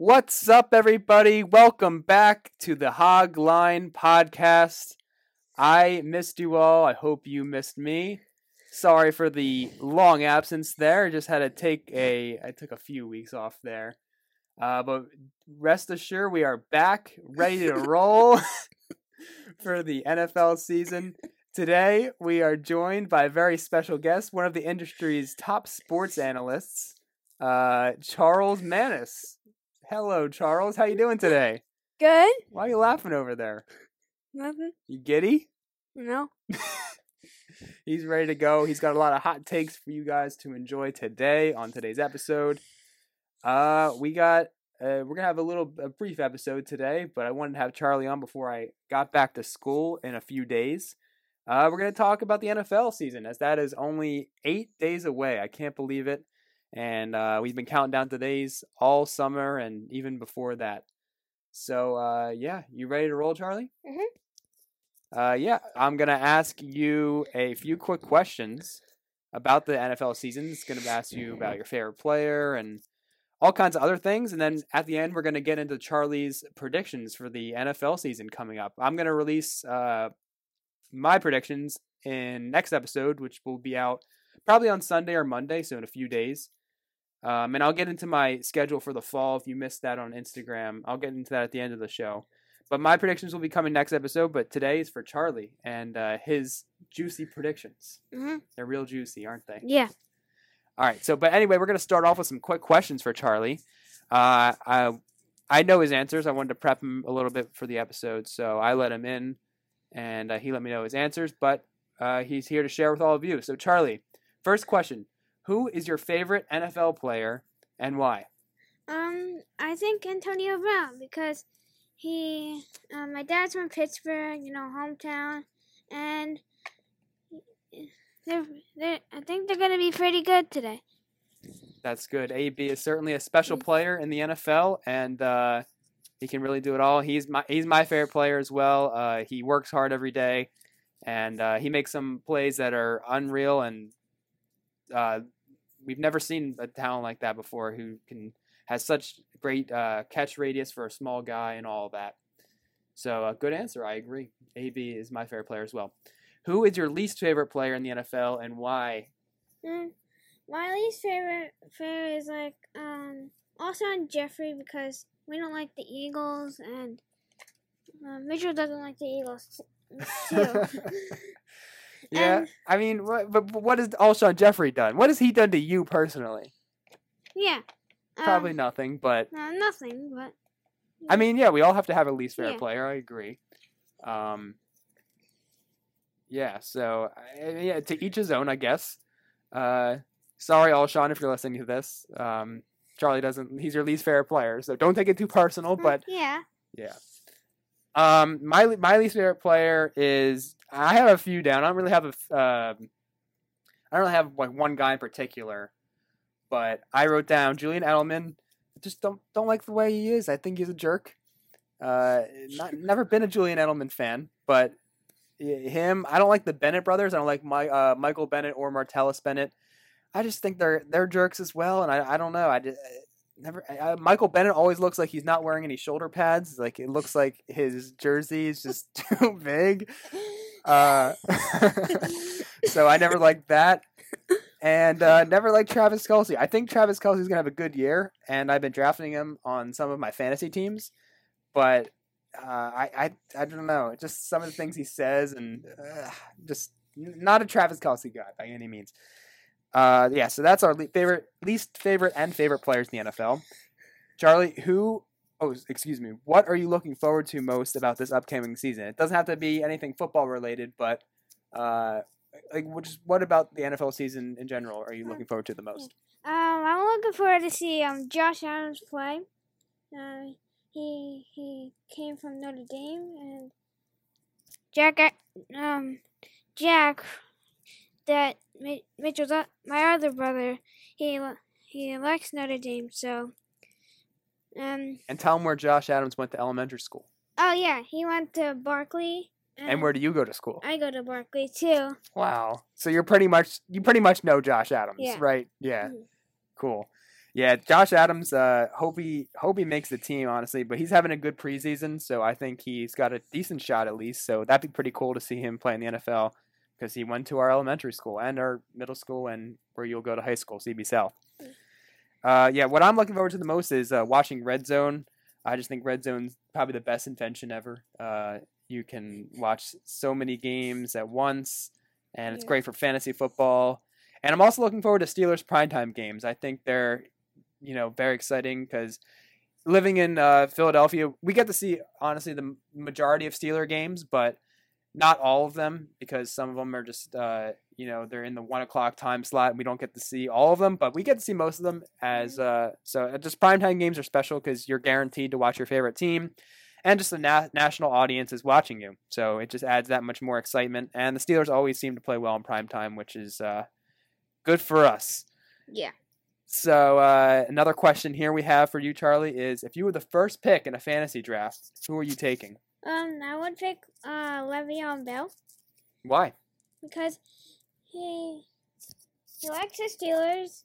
What's up, everybody? Welcome back to the Hogline podcast. I missed you all. I hope you missed me. Sorry for the long absence there. I just had to take a I took a few weeks off there. Uh, but rest assured, we are back, ready to roll for the NFL season. Today, we are joined by a very special guest, one of the industry's top sports analysts, uh, Charles Manis. Hello, Charles. How you doing today? Good. Why are you laughing over there? Nothing. You giddy? No. He's ready to go. He's got a lot of hot takes for you guys to enjoy today on today's episode. Uh, we got uh, we're gonna have a little a brief episode today, but I wanted to have Charlie on before I got back to school in a few days. Uh, we're gonna talk about the NFL season as that is only eight days away. I can't believe it, and uh, we've been counting down the days all summer and even before that. So uh, yeah, you ready to roll, Charlie? Mhm. Uh, yeah, I'm gonna ask you a few quick questions about the NFL season. It's gonna ask you about your favorite player and all kinds of other things, and then at the end we're gonna get into Charlie's predictions for the NFL season coming up. I'm gonna release uh, my predictions in next episode, which will be out probably on Sunday or Monday, so in a few days. Um, and I'll get into my schedule for the fall. If you missed that on Instagram, I'll get into that at the end of the show. But my predictions will be coming next episode. But today is for Charlie and uh, his juicy predictions. hmm They're real juicy, aren't they? Yeah. All right. So, but anyway, we're gonna start off with some quick questions for Charlie. Uh, I I know his answers. I wanted to prep him a little bit for the episode, so I let him in, and uh, he let me know his answers. But uh, he's here to share with all of you. So, Charlie, first question: Who is your favorite NFL player and why? Um, I think Antonio Brown because he, um, my dad's from Pittsburgh, you know, hometown, and they're, they're, I think they're gonna be pretty good today. That's good. AB is certainly a special player in the NFL, and uh, he can really do it all. He's my he's my favorite player as well. Uh, he works hard every day, and uh, he makes some plays that are unreal, and uh, we've never seen a talent like that before who can has such great uh, catch radius for a small guy and all that. So, a good answer. I agree. AB is my favorite player as well. Who is your least favorite player in the NFL, and why? Mm, my least favorite favorite is like um Alshon Jeffery because we don't like the Eagles and uh, Mitchell doesn't like the Eagles too. yeah, And- I mean, what, but but what has Alshon Jeffery done? What has he done to you personally? yeah. Um, Probably nothing, but uh, nothing, but I mean, yeah, we all have to have a least fair Yeah. player. I agree. Um, yeah, so yeah, to each his own, I guess. Uh, sorry, Alshon, if you're listening to this. Um, Charlie doesn't. He's your least fair player, so don't take it too personal. mm, But yeah. Yeah. Um, my my least favorite player is I have a few down. I don't really have a um, I don't really have like one guy in particular, but I wrote down Julian Edelman. Just don't don't like the way he is. I think he's a jerk. Uh, not never been a Julian Edelman fan, but him. I don't like the Bennett brothers. I don't like my uh, Michael Bennett or Martellus Bennett. I just think they're they're jerks as well, and I I don't know. I just, never uh, Michael Bennett always looks like he's not wearing any shoulder pads. Like it looks like his jersey is just too big. Uh, so I never liked that, and uh, never liked Travis Kelce. I think Travis Kelce's gonna have a good year, and I've been drafting him on some of my fantasy teams, but uh, I, I I don't know. Just some of the things he says, and just not a Travis Kelce guy by any means. Uh, yeah, so that's our le- favorite, least favorite, and favorite players in the NFL. Charlie, who? Oh, excuse me. What are you looking forward to most about this upcoming season? It doesn't have to be anything football related, but uh, like, what, just, what about the NFL season in general are you looking forward to the most? Um, I'm looking forward to see um Josh Adams play. Uh, he he came from Notre Dame and Jack um Jack that Mitchell's my other brother he he likes Notre Dame so um And tell him where Josh Adams went to elementary school, oh yeah he went to Barkley and where do you go to school? I go to Barkley too. Wow. So you're pretty much you pretty much know Josh Adams, Yeah. right? Yeah. Mhm. Cool. Yeah, Josh Adams. Uh, hope he hope he makes the team honestly, but he's having a good preseason, so I think he's got a decent shot at least. So that'd be pretty cool to see him play in the NFL because he went to our elementary school and our middle school and where you'll go to high school, CB South. Uh, yeah, what I'm looking forward to the most is uh, watching Red Zone. I just think Red Zone's probably the best invention ever. Uh, you can watch so many games at once, and it's Yeah. great for fantasy football. And I'm also looking forward to Steelers primetime games. I think they're, you know, very exciting because living in uh, Philadelphia, we get to see honestly the majority of Steeler games, but not all of them because some of them are just, uh, you know, they're in the one o'clock time slot. And we don't get to see all of them, but we get to see most of them. As uh, so, uh, just primetime games are special because you're guaranteed to watch your favorite team, and just the na- national audience is watching you. So it just adds that much more excitement. And the Steelers always seem to play well in primetime, which is uh, good for us. Yeah. So uh, another question here we have for you, Charlie, is if you were the first pick in a fantasy draft, who are you taking? Um, I would pick uh Le'Veon Bell Why? because he he likes the Steelers.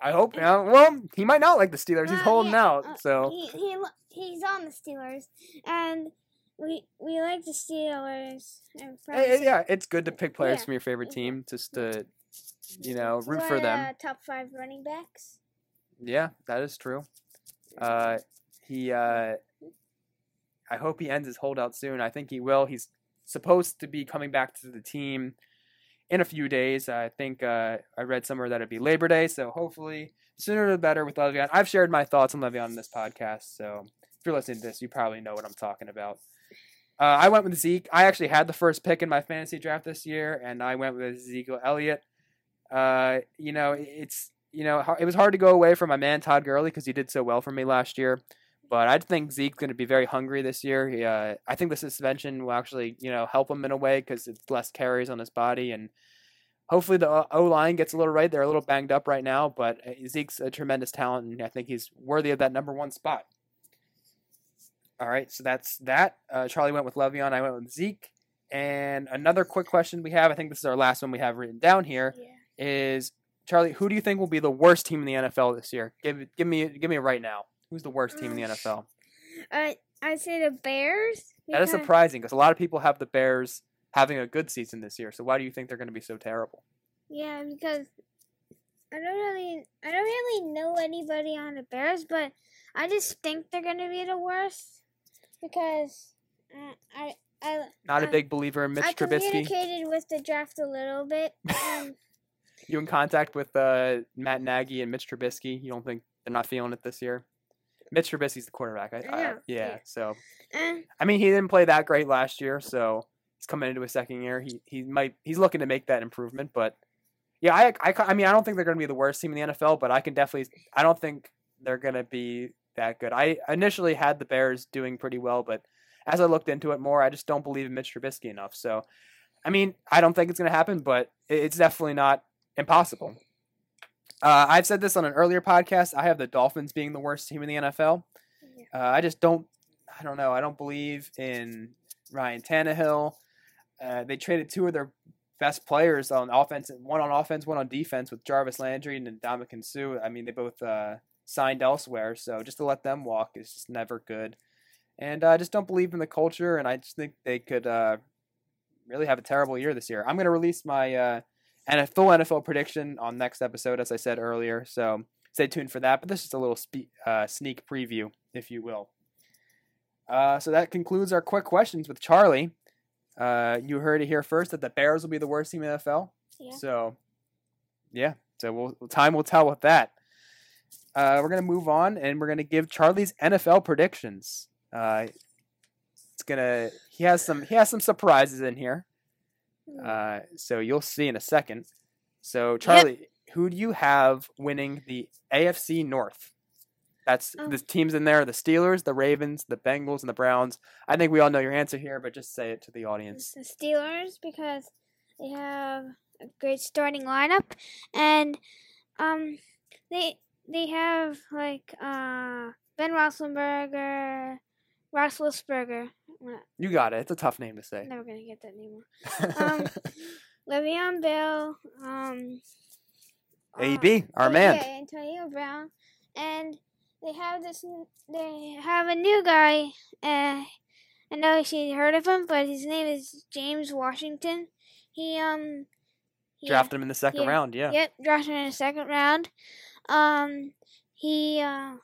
I hope. Uh, well, he might not like the Steelers. He's Uh, holding yeah, out. uh, So He he lo- he's on the Steelers, and we we like the Steelers. And Hey, probably- yeah, it's good to pick players Yeah. from your favorite team, just to you know root for them. the top five running backs. Yeah, that is true. Uh, he. Uh, I hope he ends his holdout soon. I think he will. He's supposed to be coming back to the team in a few days. I think uh, I read somewhere that it'd be Labor Day, so hopefully sooner the better with Le'Veon. I've shared my thoughts on Le'Veon in this podcast, so if you're listening to this, you probably know what I'm talking about. Uh, I went with Zeke. I actually had the first pick in my fantasy draft this year, and I went with Ezekiel Elliott. Uh, you know, it's you know it was hard to go away from my man Todd Gurley because he did so well for me last year. But I think Zeke's going to be very hungry this year. He, uh, I think the suspension will actually, you know, help him in a way because it's less carries on his body, and hopefully the O line gets a little right. They're a little banged up right now, but uh, Zeke's a tremendous talent, and I think he's worthy of that number one spot. All right, so that's that. Uh, Charlie went with Le'Veon. I went with Zeke. And another quick question we have, I think this is our last one we have written down here, Yeah. is Charlie, who do you think will be the worst team in the NFL this year? Give give me give me right now. Who's the worst team in the. NFL? I I say the Bears. That is surprising because a lot of people have the Bears having a good season this year. So why do you think they're going to be so terrible? Yeah, because I don't really I don't really know anybody on the Bears, but I just think they're gonna be the worst because uh, I I Not a I- big believer in Mitch I Trubisky. communicated with the draft a little bit. And You in contact with uh, Matt Nagy and Mitch Trubisky? You don't think they're not feeling it this year? Mitch Trubisky's the quarterback. I, I, Yeah, yeah. So eh. I mean, he didn't play that great last year, so he's coming into his second year. He he might he's looking to make that improvement, but yeah, I I, I mean, I don't think they're going to be the worst team in the NFL, but I can definitely I don't think they're going to be that good. I initially had the Bears doing pretty well, but as I looked into it more, I just don't believe in Mitch Trubisky enough. So, I mean, I don't think it's going to happen, but it's definitely not impossible. Uh, I've said this on an earlier podcast. I have the Dolphins being the worst team in the NFL. Uh, I just don't. I don't know. I don't believe in Ryan Tannehill. Uh, they traded two of their best players on offense, one on offense, one on defense, with Jarvis Landry and Ndamukong Suh. I mean, they both uh, signed elsewhere, so just to let them walk is just never good. And uh, I just don't believe in the culture, and I just think they could uh, really have a terrible year this year. I'm going to release my uh, a full NFL prediction on next episode, as I said earlier. So stay tuned for that. But this is a little spe- uh, sneak preview, if you will. Uh, so that concludes our quick questions with Charlie. Uh, you heard it here first that the Bears will be the worst team in the NFL. Yeah. So, yeah. So we'll, time will tell with that. Uh, we're gonna move on, and we're gonna give Charlie's NFL predictions. Uh, it's gonna. He has some. He has some surprises in here. Uh, so you'll see in a second. So Charlie, who do you have winning the AFC North? That's Oh. the teams in there: the Steelers, the Ravens, the Bengals, and the Browns. I think we all know your answer here, but just say it to the It's audience. the Steelers because they have a great starting lineup, and um, they they have like uh Ben Roethlisberger, Roethlisberger. You got it. It's a tough name to say. never gonna get that anymore. Um, Le'Veon Bell, um, uh, AB, our oh, man. yeah, Antonio Brown, and they have this. They have a new guy. Uh, I know she heard of him, but his name is James Washington. He um. he- Drafted him in the second yeah, round. Yeah. Yep, drafted him in the second round. Um, he uh,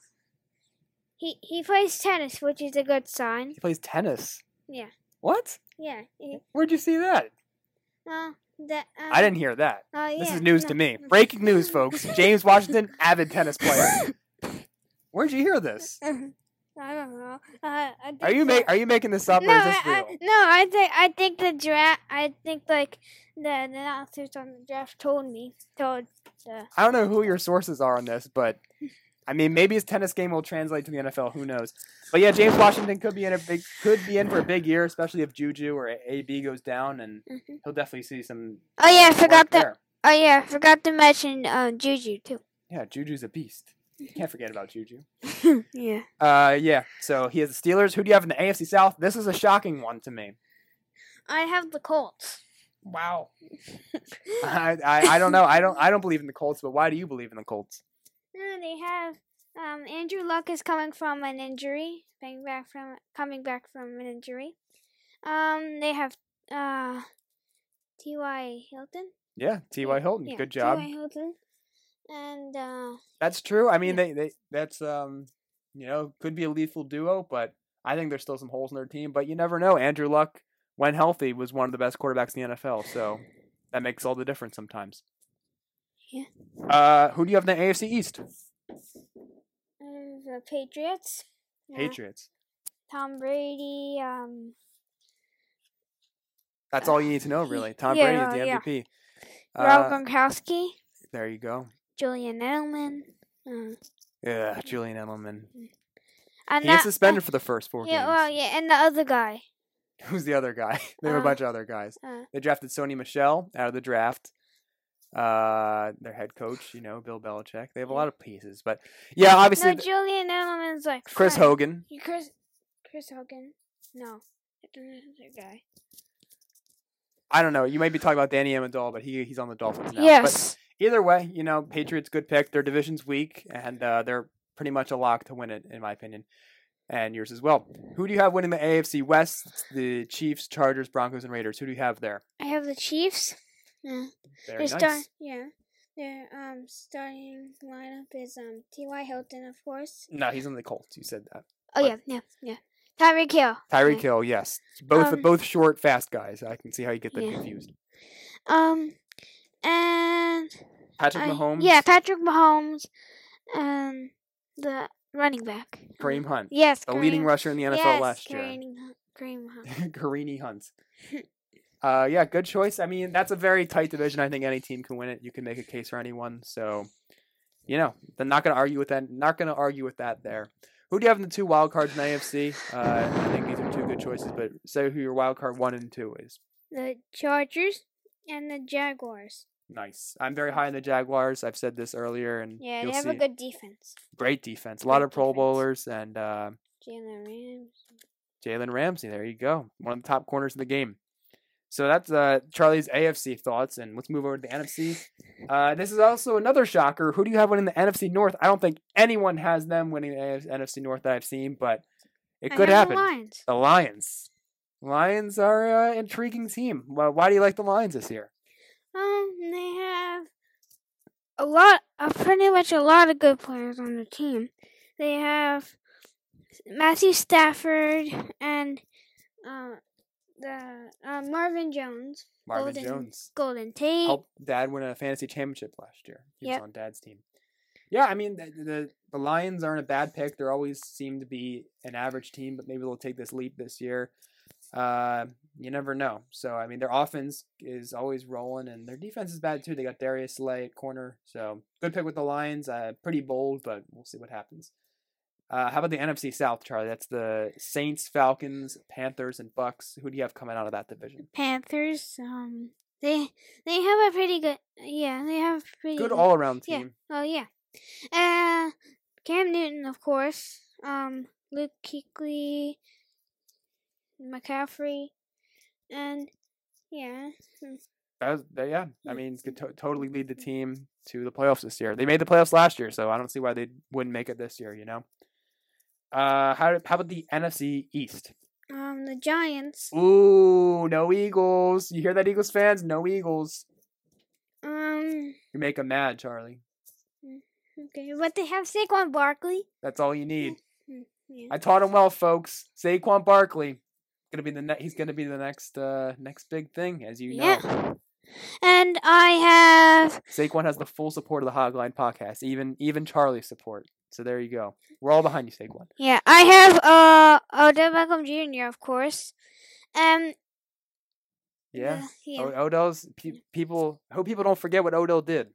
he he plays tennis, which is a good sign. He plays tennis. Yeah. What? Yeah. He, Where'd you see that? uh, that. Uh, I didn't hear that. Uh, This is news to me. Breaking news, folks. James Washington, avid tennis player. Where'd you hear this? I don't know. Uh, I Are you that- ma- Are you making this up, no, or is this I, real? I, no, I think I think the draft. I think like the the announcers on the draft told me told the I don't know who your sources are on this, but I mean, maybe his tennis game will translate to the NFL. Who knows? But yeah, James Washington could be in a big, could be in for a big year, especially if Juju or AB goes down, and Mhm. he'll definitely see some. Oh yeah, I forgot that. there. Oh yeah, I forgot to mention uh, Juju too. Yeah, Juju's a beast. You can't forget about Juju. yeah. Uh, yeah. So he has the Steelers. Who do you have in the AFC South? This is a shocking one to me. I have the Colts. Wow. I, I I don't know. I don't I don't believe in the Colts, but why do you believe in the Colts? Uh, they have um, Andrew Luck is coming from an injury, coming back from coming back from an injury. Um, they have uh, T. Y. Hilton. Yeah, T.Y. Hilton. Yeah, Good job. T. Y. Hilton. And uh, That's true. I mean, Yeah. they, they that's um, you know, could be a lethal duo, but I think there's still some holes in their team. But you never know. Andrew Luck, when healthy, was one of the best quarterbacks in the NFL. So that makes all the difference sometimes. Yeah. Uh, who do you have in the AFC East? uh, the Patriots. Yeah, Patriots. Tom Brady. Um, That's all you need to know, really. Tom Yeah, Brady is the yeah. MVP. Rob Uh, Gronkowski. there you go. Julian Edelman. Uh, Yeah, Julian Edelman. and He that- is suspended for the first four Yeah, games. well, yeah, and the other guy. Who's the other guy? they have a Uh, bunch of other guys. Uh, They drafted Sony Michel out of the draft. Uh, their head coach, you know, Bill Belichick. They have a lot of pieces, but yeah, obviously no, th- Julian Edelman's like Chris friend. Hogan. You Chris Chris Hogan. No, guy. I don't know. You might be talking about Danny Amendola, but he he's on the Dolphins now. But Yes. either way, you know, Patriots good pick. Their division's weak, and uh, they're pretty much a lock to win it, in my opinion, and yours as well. Who do you have winning the AFC West? The Chiefs, Chargers, Broncos, and Raiders. Who do you have there? I have the Chiefs. Yeah. Very Their nice. start, yeah. Their um starting lineup is um T. Y. Hilton, of course. No, he's on the Colts. You said that. Oh But- yeah, yeah, yeah. Tyreek Hill. Tyreek Yeah. Hill, yes. Both Um, both short, fast guys. I can see how you get them Yeah. confused. Um, and Patrick I- Mahomes, Yeah, Patrick Mahomes, and the running back. Kareem Hunt, Yes, the leading rusher in the NFL yes, last year. Kareem Hunt- Kareem Hunt. Kareem Hunt. Uh, yeah, good choice. I mean, that's a very tight division. I think any team can win it. You can make a case for anyone. So, you know, they're not going to argue with that. Not going to argue with that there. Who do you have in the two wild cards in the AFC? Uh, I think these are two good choices, but say who your wild card one and two is. The Chargers and the Jaguars. Nice. I'm very high in the Jaguars. I've said this earlier, and Yeah, they have see a good defense. great defense. A lot Great of Pro defense. Bowlers and uh, Jalen Rams. Jalen Ramsey. There you go. One of the top corners in the game. So that's uh, Charlie's AFC thoughts, and let's move over to the NFC. Uh, this is also another shocker. Who do you have winning the NFC North? I don't think anyone has them winning the NFC North that I've seen, but it I could happen. The Lions. The Lions. Lions are an intriguing team. Well, why do you like the Lions this year? Um, they have a lot, uh, pretty much a lot of good players on the team. They have Matthew Stafford and uh, the uh, Marvin Jones, Marvin Golden- Jones Golden Tate. helped Dad win a fantasy championship last year. He Yep. was on Dad's team. Yeah, I mean the, the the Lions aren't a bad pick. They always seem to be an average team, but maybe they'll take this leap this year. Uh, you never know. So I mean, their offense is always rolling, and their defense is bad too. They got Darius Slay at corner, so good pick with the Lions. Uh, pretty bold, but we'll see what happens. Uh, how about the NFC South, Charlie? That's the Saints, Falcons, Panthers, and Bucks. Who do you have coming out of that division? Panthers. Um, they they have a pretty good. Yeah, they have a pretty Good all around team. Yeah. Oh yeah. Uh, Cam Newton, of course. Um, Luke Kuechly, McCaffrey, and yeah. That was, yeah, I mean, could to- totally lead the team. to the playoffs this year. They made the playoffs last year, so I don't see why they wouldn't make it this year. You know. Uh, how how about the NFC East? Um, the Giants. Ooh, no Eagles. You hear that, Eagles fans? No Eagles. Um, You make them mad, Charlie. okay, but they have Saquon Barkley. That's all you need. Yeah. I taught him well, folks. Saquon Barkley, gonna be the ne- he's gonna be the next uh next big thing, as you know. Yeah. And I have Saquon has the full support of the Hogline podcast, even even Charlie's support. So there you go. We're all behind you, Saquon. yeah, I have uh Odell Beckham Jr. of course. Um. Yeah. uh, yeah. O- Odell's pe- people. Hope people don't forget what Odell did.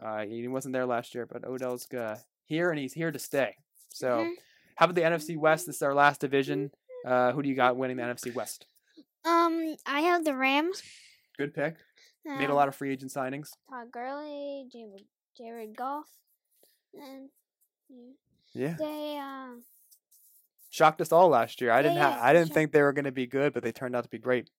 Uh, he wasn't there last year, but Odell's uh, here and he's here to stay. So, Mhm. how about the NFC West? This is our last division. Uh, who do you got winning the NFC West? Um, I have the Rams. Good pick. Made a um, lot of free agent signings. Todd Gurley, Jared, Jared Goff, and yeah, they uh shocked us all last year. I Yeah, didn't ha- I didn't sure. think they were going to be good, but they turned out to be great.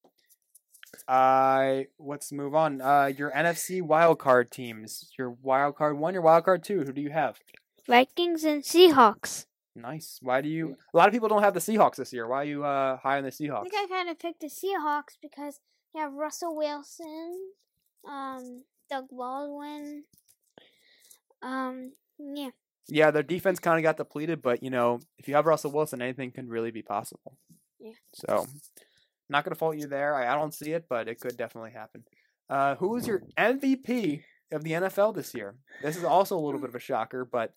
Uh, let's move on. Uh, your NFC wild card teams. Your wild card one, your wild card two. Who do you have? Vikings and Seahawks. Nice. Why do you? A lot of people don't have the Seahawks this year. Why are you uh high on the Seahawks? I think I kind of picked the Seahawks because you have Russell Wilson, um, Doug Baldwin. Um, yeah, Yeah, their defense kind of got depleted, but you know, if you have Russell Wilson, anything can really be possible. Yeah. So, not gonna fault you there. I, I don't see it, but it could definitely happen. Uh, who was your MVP of the NFL this year? This is also a little bit of a shocker, but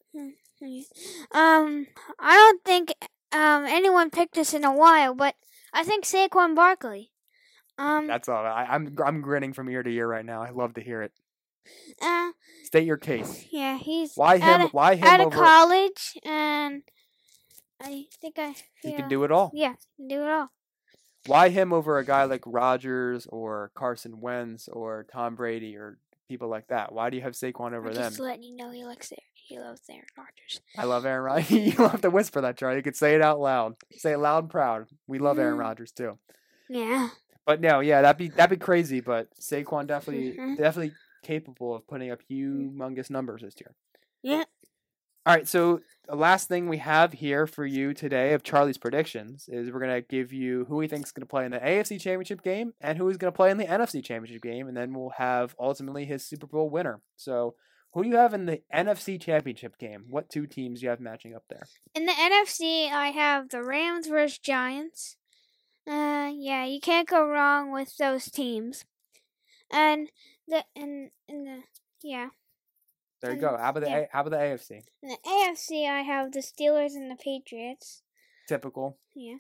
um, I don't think um anyone picked this in a while, but I think Saquon Barkley. Um, that's all. I, I'm I'm grinning from ear to ear right now. I love to hear it. Uh, State your case. yeah, he's Why out him? of, Why him out of over? college, and I think I He yeah, can do it all. yeah, do it all. Why him over a guy like Rodgers or Carson Wentz or Tom Brady or people like that? Why do you have Saquon over I'm them? just letting you know he likes Aaron. He loves Aaron Rodgers. I love Aaron Rodgers. you don't have to whisper that, Charlie. You could say it out loud. Say it loud and proud. We love Aaron Mm. Rodgers too. Yeah. But no, yeah, that'd be that'd be crazy. But Saquon definitely Mhm. definitely capable of putting up humongous numbers this year. Yeah. All right, so the last thing we have here for you today of Charlie's predictions is we're gonna give you who we think is gonna play in the AFC Championship game and who is gonna play in the NFC Championship game, and then we'll have ultimately his Super Bowl winner. So, who do you have in the NFC Championship game? What two teams do you have matching up there? In the NFC, I have the Rams versus Giants. Uh, yeah, you can't go wrong with those teams. And the in in the yeah There you And- go. How about the yeah. How about the AFC? in the AFC, I have the Steelers and the Patriots. Typical. Yeah.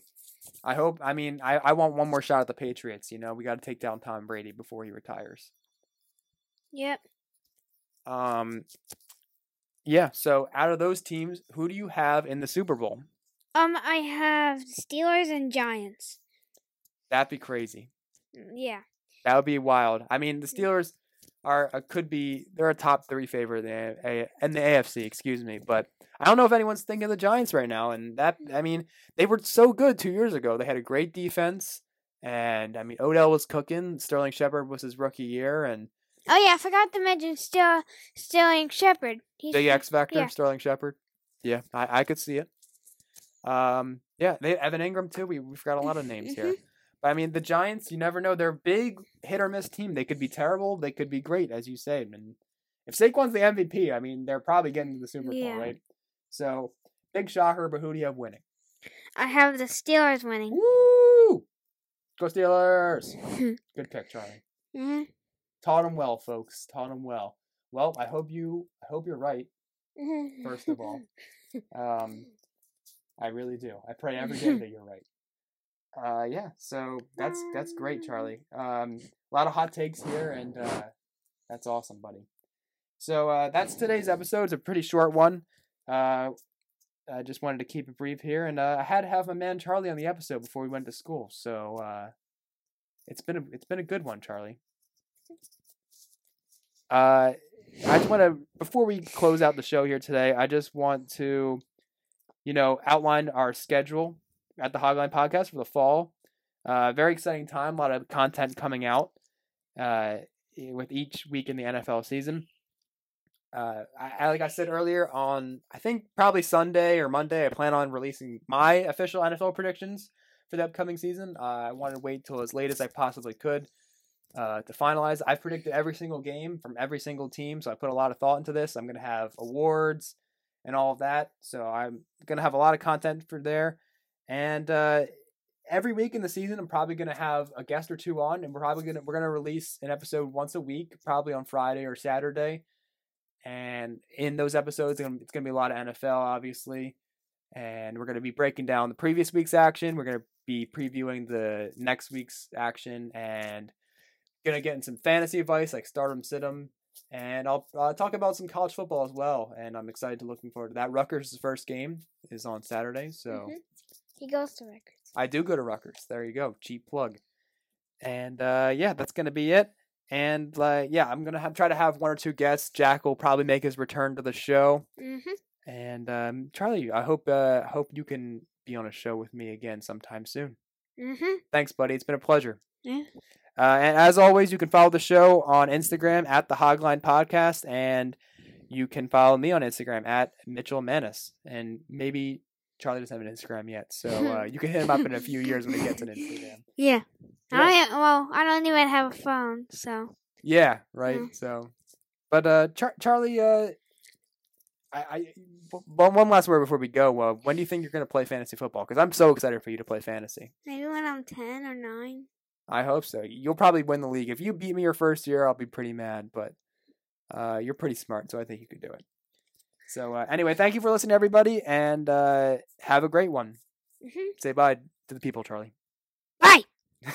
I hope. I mean, I, I want one more shot at the Patriots. You know, we got to take down Tom Brady before he retires. Yep. Um. Yeah. So, out of those teams, who do you have in the Super Bowl? Um, I have Steelers and Giants. That'd be crazy. Mm, Yeah. That would be wild. I mean, the Steelers are uh, could be they're a top three favorite in the A- in the AFC. Excuse me, but I don't know if anyone's thinking of the Giants right now. And that I mean, they were so good two years ago. They had a great defense, and I mean, Odell was cooking. Sterling Shepard was his rookie year, and Oh yeah, I forgot to mention still Sterling Shepard. He's Big X Factor, yeah. Sterling Shepard. Yeah, I, I could see it. Um, yeah, they Evan Engram too. We we've got a lot of names here. But I mean, the Giants, you never know. They're a big hit or miss team. They could be terrible. They could be great, as you say. And if Saquon's the MVP, I mean, they're probably getting to the Super Bowl, Yeah. right? So big shocker. But who do you have winning? I have the Steelers winning. Woo! Go Steelers! Good pick, Charlie. hmm Taught them well, folks. Taught them well. Well, I hope you. I hope you're right. First of all. Um, I really do. I pray every day that you're right. Uh, yeah. So that's that's great, Charlie. Um, a lot of hot takes here, and uh, that's awesome, buddy. So uh, that's today's episode. It's a pretty short one. Uh, I just wanted to keep it brief here, and uh, I had to have my man Charlie on the episode before we went to school. So uh, it's been a, it's been a good one, Charlie. Uh, I just want to before we close out the show here today, I just want to, you know, outline our schedule at the Hogline Podcast for the fall. Uh, very exciting time, a lot of content coming out uh, with each week in the NFL season. uh, I, like I said earlier on, I think probably Sunday or Monday, I plan on releasing my official NFL predictions for the upcoming season. Uh, I wanted to wait till as late as I possibly could uh, to finalize. I've predicted every single game from every single team, so I put a lot of thought into this. I'm going to have awards and all of that, so I'm going to have a lot of content for there. And uh, every week in the season, I'm probably going to have a guest or two on, and we're probably going to we're going to release an episode once a week, probably on Friday or Saturday. And in those episodes, it's going to be a lot of NFL, obviously. And we're going to be breaking down the previous week's action. We're going to be previewing the next week's action and going to get in some fantasy advice like stardom, situm. And I'll uh, talk about some college football as well. And I'm excited to looking forward to that. Rutgers' first game is on Saturday. So Mhm. He goes to Rutgers. I do go to Rutgers. There you go. Cheap plug. And uh, yeah, that's going to be it. And uh, yeah, I'm gonna try to have one or two guests. Jack will probably make his return to the show. Mm-hmm. And um, Charlie, I hope uh, hope you can be on a show with me again sometime soon. Mm-hmm. Thanks, buddy. It's been a pleasure. Yeah. Uh, and as always, you can follow the show on Instagram at the Hogline Podcast, and you can follow me on Instagram at Mitchell Manis. And maybe Charlie doesn't have an Instagram yet, so uh, you can hit him up in a few years when he gets an Instagram. Yeah. Yeah. I don't well, I don't even have a phone, so Yeah, right. Mm. So, but uh, Char- Charlie, uh, I, I one one last word before we go. Uh, when do you think you're going to play fantasy football? Because I'm so excited for you to play fantasy. maybe when I'm ten or nine. I hope so. You'll probably win the league. If you beat me your first year, I'll be pretty mad. But uh, you're pretty smart, so I think you could do it. So uh, anyway, thank you for listening, everybody, and uh, have a great one. Mm-hmm. Say bye to the people, Charlie. Bye.